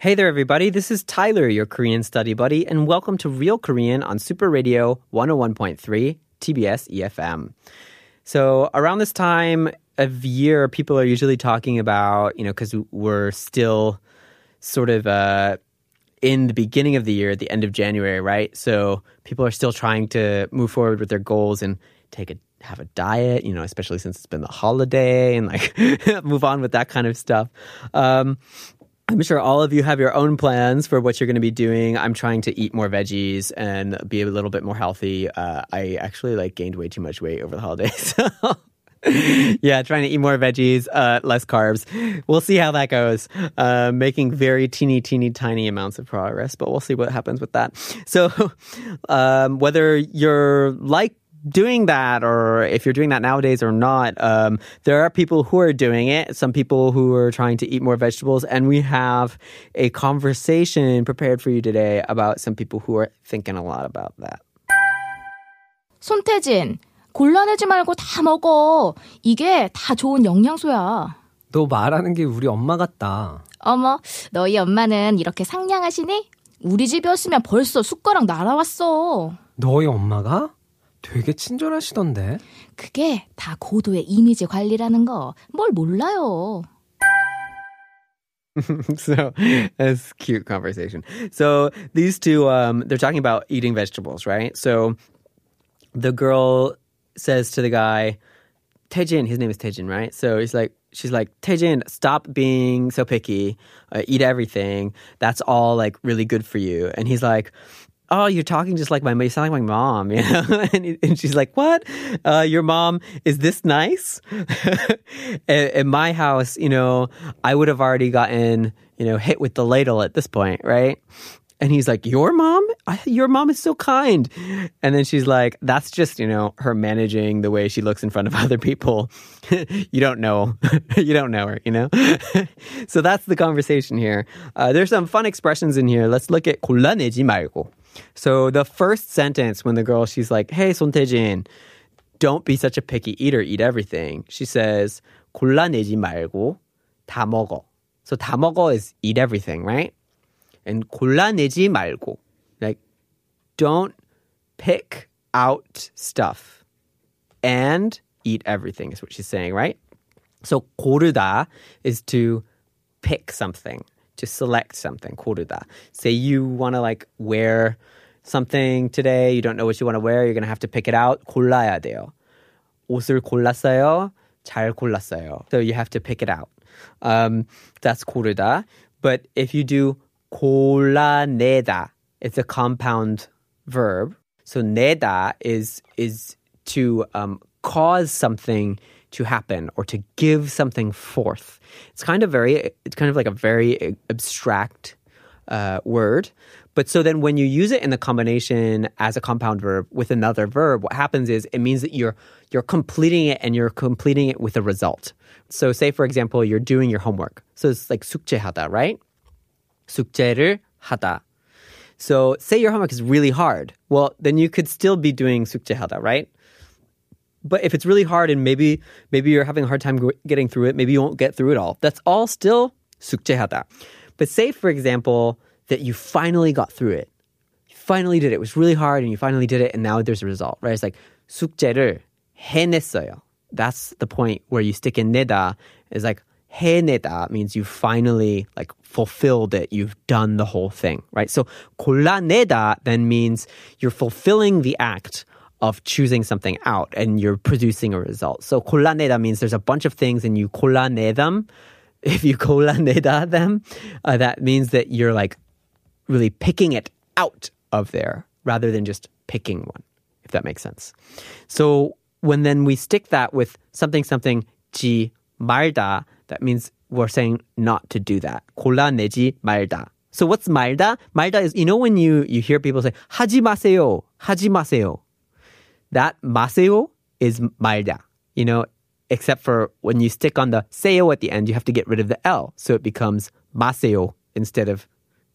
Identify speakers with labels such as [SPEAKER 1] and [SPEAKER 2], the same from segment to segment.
[SPEAKER 1] Hey there, everybody. This is Tyler, your Korean study buddy, and welcome to Real Korean on Super Radio 101.3 TBS EFM. So, around this time of year, people are usually talking about, you know, because we're still sort of uh, in the beginning of the year, at the end of January, right? So, people are still trying to move forward with their goals and take a have a diet, you know, especially since it's been the holiday and like move on with that kind of stuff. Um, I'm sure all of you have your own plans for what you're going to be doing. I'm trying to eat more veggies and be a little bit more healthy. Uh, I actually like gained way too much weight over the holidays. yeah, trying to eat more veggies, uh, less carbs. We'll see how that goes. Uh, making very teeny, teeny, tiny amounts of progress, but we'll see what happens with that. So, um, whether you're like doing that or if you're doing that nowadays or not. Um, there are people who are doing it, some people who are trying to eat more vegetables, and we have a conversation prepared for you today about some people who are thinking a lot about that.
[SPEAKER 2] 손태진, 곤란하지 말고 다 먹어. 이게 다 좋은 영양소야.
[SPEAKER 3] 너 말하는 게 우리 엄마 같다.
[SPEAKER 2] 어머, 너희 엄마는 이렇게 상냥하시니? 우리 집이었으면 벌써 숟가락 날아왔어.
[SPEAKER 3] 너희 엄마가? 되게 친절하시던데.
[SPEAKER 2] 그게 다 고도의 이미지 관리라는 거. 뭘 몰라요.
[SPEAKER 1] so that's cute conversation. So these two, um, they're talking about eating vegetables, right? So the girl says to the guy, Taejin, his name is Taejin, right? So he's like, she's like, Taejin, stop being so picky, uh, eat everything. That's all like really good for you. And he's like, oh, you're talking just like my, you sound like my mom, you know? and, and she's like, what? Uh, your mom is this nice? in, my house, you know, I would have already gotten, you know, hit with the ladle at this point, right? And he's like, Your mom? I, your mom is so kind. And then she's like, That's just, you know, her managing the way she looks in front of other people. you don't know. you don't know her, you know? so that's the conversation here. Uh, there's some fun expressions in here. Let's look at 곤란해지 말고. So the first sentence when the girl, she's like, Hey, 손태진, don't be such a picky eater, eat everything. She says, 곤란해지 말고 다 먹어. So 다 먹어 is eat everything, right? And 곤란해지 말고. Like, don't pick out stuff and eat everything is what she's saying, right? So 고르다 is to pick something to select something. 고르다. Say you want to like wear something today. You don't know what you want to wear. You're going to have to pick it out. 골라야 돼요. 옷을 골랐어요. 잘 골랐어요. So you have to pick it out. Um, that's 고르다. But if you do 골라내다, it's a compound verb. So 내다 is is to um, cause something to happen or to give something forth. It's kind of very, it's kind of like a very abstract uh, word. But so then when you use it in the combination as a compound verb with another verb, what happens is it means that you're you're completing it and you're completing it with a result. So say for example, you're doing your homework. So it's like 숙제하다, right? 숙제를 하다. So say your homework is really hard. Well, then you could still be doing 숙제하다, right? But if it's really hard and maybe maybe you're having a hard time getting through it, maybe you won't get through it all. That's all still 숙제하다. But say for example that you finally got through it. You finally did it. It was really hard and you finally did it and now there's a result, right? It's like 숙제를 해냈어요. That's the point where you stick in 내다 is like 해내다 means you finally like fulfilled it. You've done the whole thing, right? So 골라내다 then means you're fulfilling the act of choosing something out and you're producing a result. So 골라내다 means there's a bunch of things and you 골라내 them. If you 골라내다 them, uh, that means that you're like really picking it out of there rather than just picking one, if that makes sense. So when then we stick that with something something 지 말다, that means we're saying not to do that. 골라내지 말다. So what's 말다? 말다 is, you know, when you, you hear people say, 하지 마세요, 하지 마세요. that maseo is malda. You know, except for when you stick on the seo at the end, you have to get rid of the L. So it becomes maseo instead of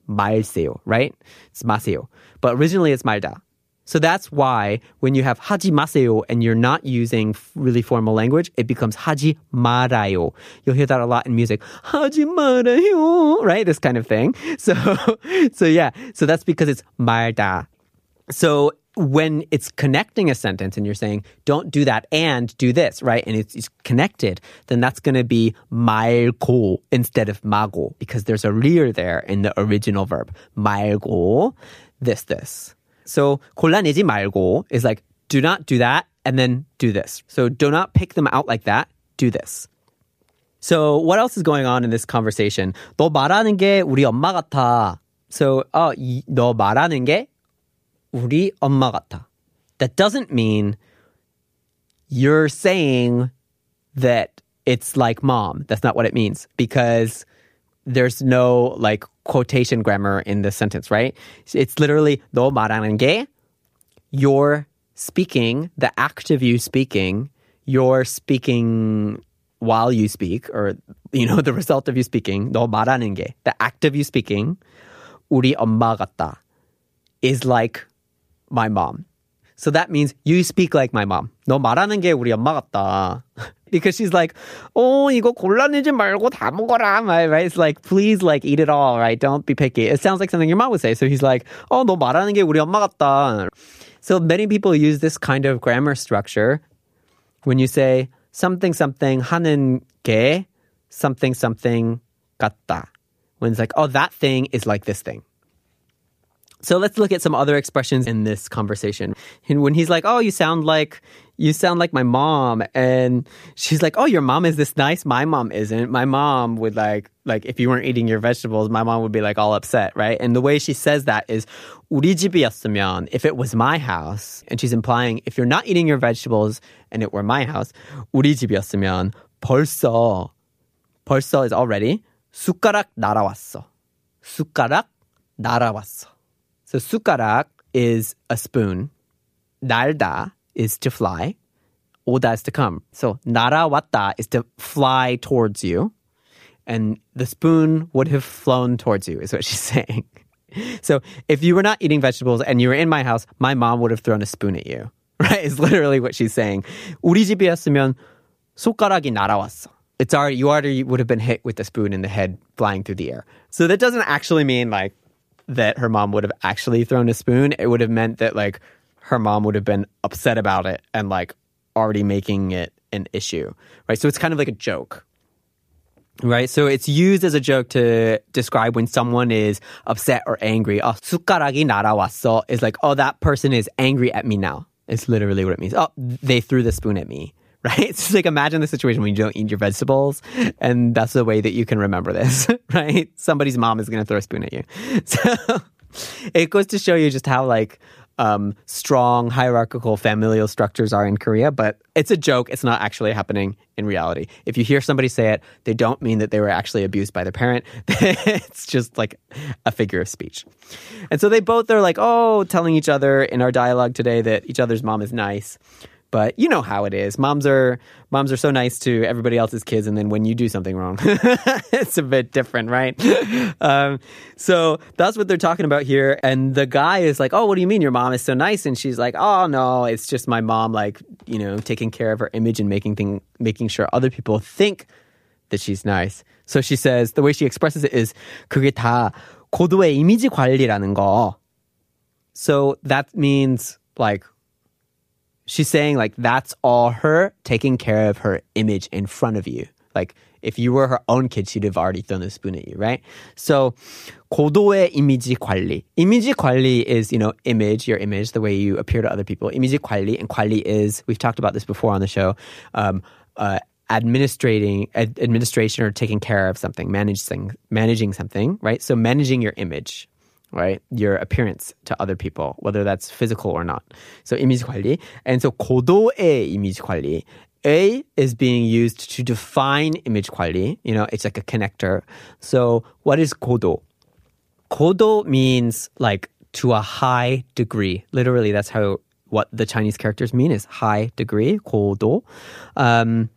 [SPEAKER 1] malseo, right? It's maseo. But originally it's malda. So that's why when you have haji maseo and you're not using really formal language, it becomes haji marayo. You'll hear that a lot in music. Haji marayo, right? This kind of thing. So, so yeah. So that's because it's malda. So when it's connecting a sentence and you're saying, don't do that and do this, right? And it's, it's connected, then that's going to be 말고 instead of 마고 because there's a rear there in the original verb. 말고, this, this. So 골라내지 말고 is like, do not do that and then do this. So do not pick them out like that, do this. So what else is going on in this conversation? 너 말하는 게 우리 엄마 같아. So, 어, 너 말하는 게 우리 엄마 같아. That doesn't mean you're saying that it's like mom. That's not what it means because there's no like quotation grammar in the sentence, right? It's literally 너 말하는 게 you're speaking, the act of you speaking, you're speaking while you speak, or you know, the result of you speaking, 너 말하는 게, the act of you speaking, 우리 엄마 같다, is like my mom. So that means you speak like my mom. 너 말하는 게 우리 엄마 같다. because she's like, oh, 이거 골라내지 말고 다 먹어라. Right? right? It's like, please, like, eat it all, right? Don't be picky. It sounds like something your mom would say. So he's like, oh, 너 말하는 게 우리 엄마 같다. So many people use this kind of grammar structure when you say something something 하는 게 something something 같다. When it's like, oh, that thing is like this thing. So let's look at some other expressions in this conversation. And when he's like, "Oh, you sound like you sound like my mom," and she's like, "Oh, your mom is this nice. My mom isn't. My mom would like like if you weren't eating your vegetables, my mom would be like all upset, right?" And the way she says that is 우리 집이었으면 if it was my house, and she's implying if you're not eating your vegetables and it were my house, 우리 집이었으면 벌써 벌써 is already 숟가락 날아왔어. 숟가락 날아왔어. So sukarak is a spoon. Narda is to fly. Oda is to come. So narawata is to fly towards you. And the spoon would have flown towards you, is what she's saying. So if you were not eating vegetables and you were in my house, my mom would have thrown a spoon at you. Right? Is literally what she's saying. 우리 집이었으면 숟가락이 날아왔어. It's already you already would have been hit with a spoon in the head flying through the air. So that doesn't actually mean like that her mom would have actually thrown a spoon. It would have meant that like her mom would have been upset about it and like already making it an issue. Right? So it's kind of like a joke. Right? So it's used as a joke to describe when someone is upset or angry. Oh, 숟가락이 날아왔어 is like, oh, that person is angry at me now. It's literally what it means. Oh, they threw the spoon at me. Right? It's just like imagine the situation when you don't eat your vegetables, and that's the way that you can remember this, right? Somebody's mom is going to throw a spoon at you. So it goes to show you just how like um, strong hierarchical familial structures are in Korea, but it's a joke. It's not actually happening in reality. If you hear somebody say it, they don't mean that they were actually abused by their parent. it's just like a figure of speech. And so they both are like, oh, telling each other in our dialogue today that each other's mom is nice. But you know how it is. Moms are moms are so nice to everybody else's kids, and then when you do something wrong, it's a bit different, right? Um, so that's what they're talking about here. And the guy is like, "Oh, what do you mean your mom is so nice?" And she's like, "Oh no, it's just my mom, like you know, taking care of her image and making thing, making sure other people think that she's nice." So she says the way she expresses it is 그게 다 고도의 이미지 관리라는 거. So that means like she's saying like that's all her taking care of her image in front of you. Like if you were her own kid, she'd have already thrown a spoon at you, right? So 고도의 이미지 관리. 이미지 관리 is, you know, image, your image, the way you appear to other people. 이미지 관리 and 관리 is, we've talked about this before on the show, um, uh, administrating, ad- administration or taking care of something, managing, managing something, right? So managing your image right? Your appearance to other people, whether that's physical or not. So 이미지 관리. And so 고도의 이미지 관리. A is being used to define image 관리. You know, it's like a connector. So what is 고도? 고도 means like to a high degree. Literally, that's how what the Chinese characters mean is high degree, 고도. Um,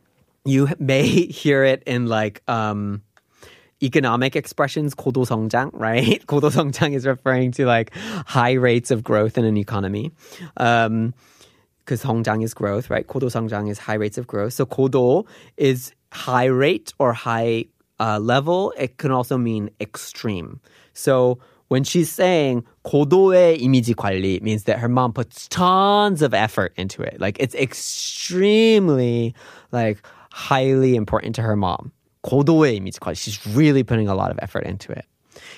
[SPEAKER 1] you may hear it in like um, economic expressions, 고도성장, right? 고도성장 is referring to like high rates of growth in an economy. Um, because 성장 is growth, right? 고도성장 is high rates of growth. So 고도 is high rate or high uh, level. It can also mean extreme. So when she's saying 고도의 이미지 관리 means that her mom puts tons of effort into it. Like it's extremely like highly important to her mom. 고도의 이미지 관리. She's really putting a lot of effort into it.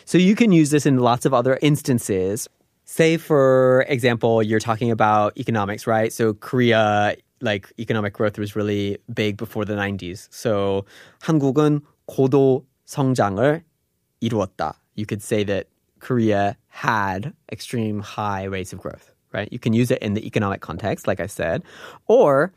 [SPEAKER 1] So you can use this in lots of other instances. Say, for example, you're talking about economics, right? So Korea, like economic growth was really big before the 90s. So 한국은 고도 성장을 이루었다. You could say that Korea had extreme high rates of growth, right? You can use it in the economic context, like I said, or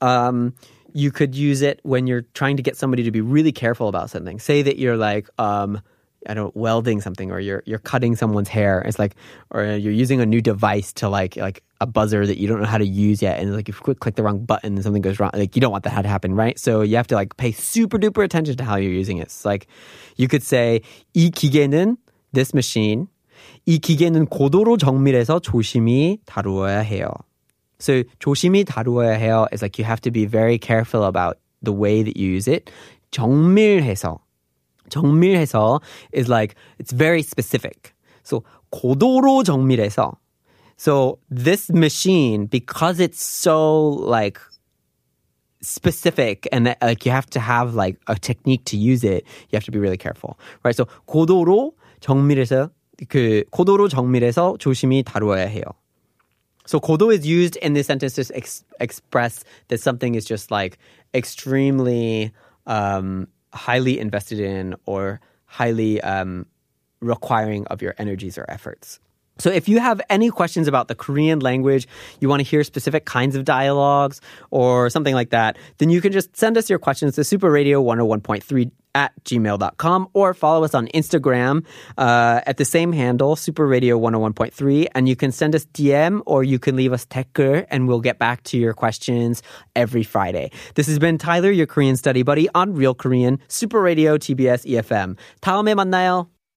[SPEAKER 1] um, you could use it when you're trying to get somebody to be really careful about something. Say that you're like, um, I don't know, welding something, or you're you're cutting someone's hair. It's like, or you're using a new device to like like a buzzer that you don't know how to use yet, and like if you click the wrong button and something goes wrong, like you don't want that to happen, right? So you have to like pay super duper attention to how you're using it. It's like you could say 이 기계는 this machine, 이 기계는 고도로 정밀해서 조심히 다루어야 해요. So 조심히 다루어야 해요 is like you have to be very careful about the way that you use it. 정밀해서 정밀해서 is like it's very specific. So 고도로 정밀해서. So this machine because it's so like specific and that, like you have to have like a technique to use it. You have to be really careful. Right? So 고도로 정밀해서 그 고도로 정밀해서 조심히 다루어야 해요. So kodo is used in this sentence to ex- express that something is just like extremely um, highly invested in or highly um, requiring of your energies or efforts. So if you have any questions about the Korean language, you want to hear specific kinds of dialogues or something like that, then you can just send us your questions to superradio101.3 at gmail.com or follow us on Instagram uh, at the same handle, superradio101.3. And you can send us DM or you can leave us 댓글 and we'll get back to your questions every Friday. This has been Tyler, your Korean study buddy on Real Korean, Super Radio TBS EFM. 다음에 만나요.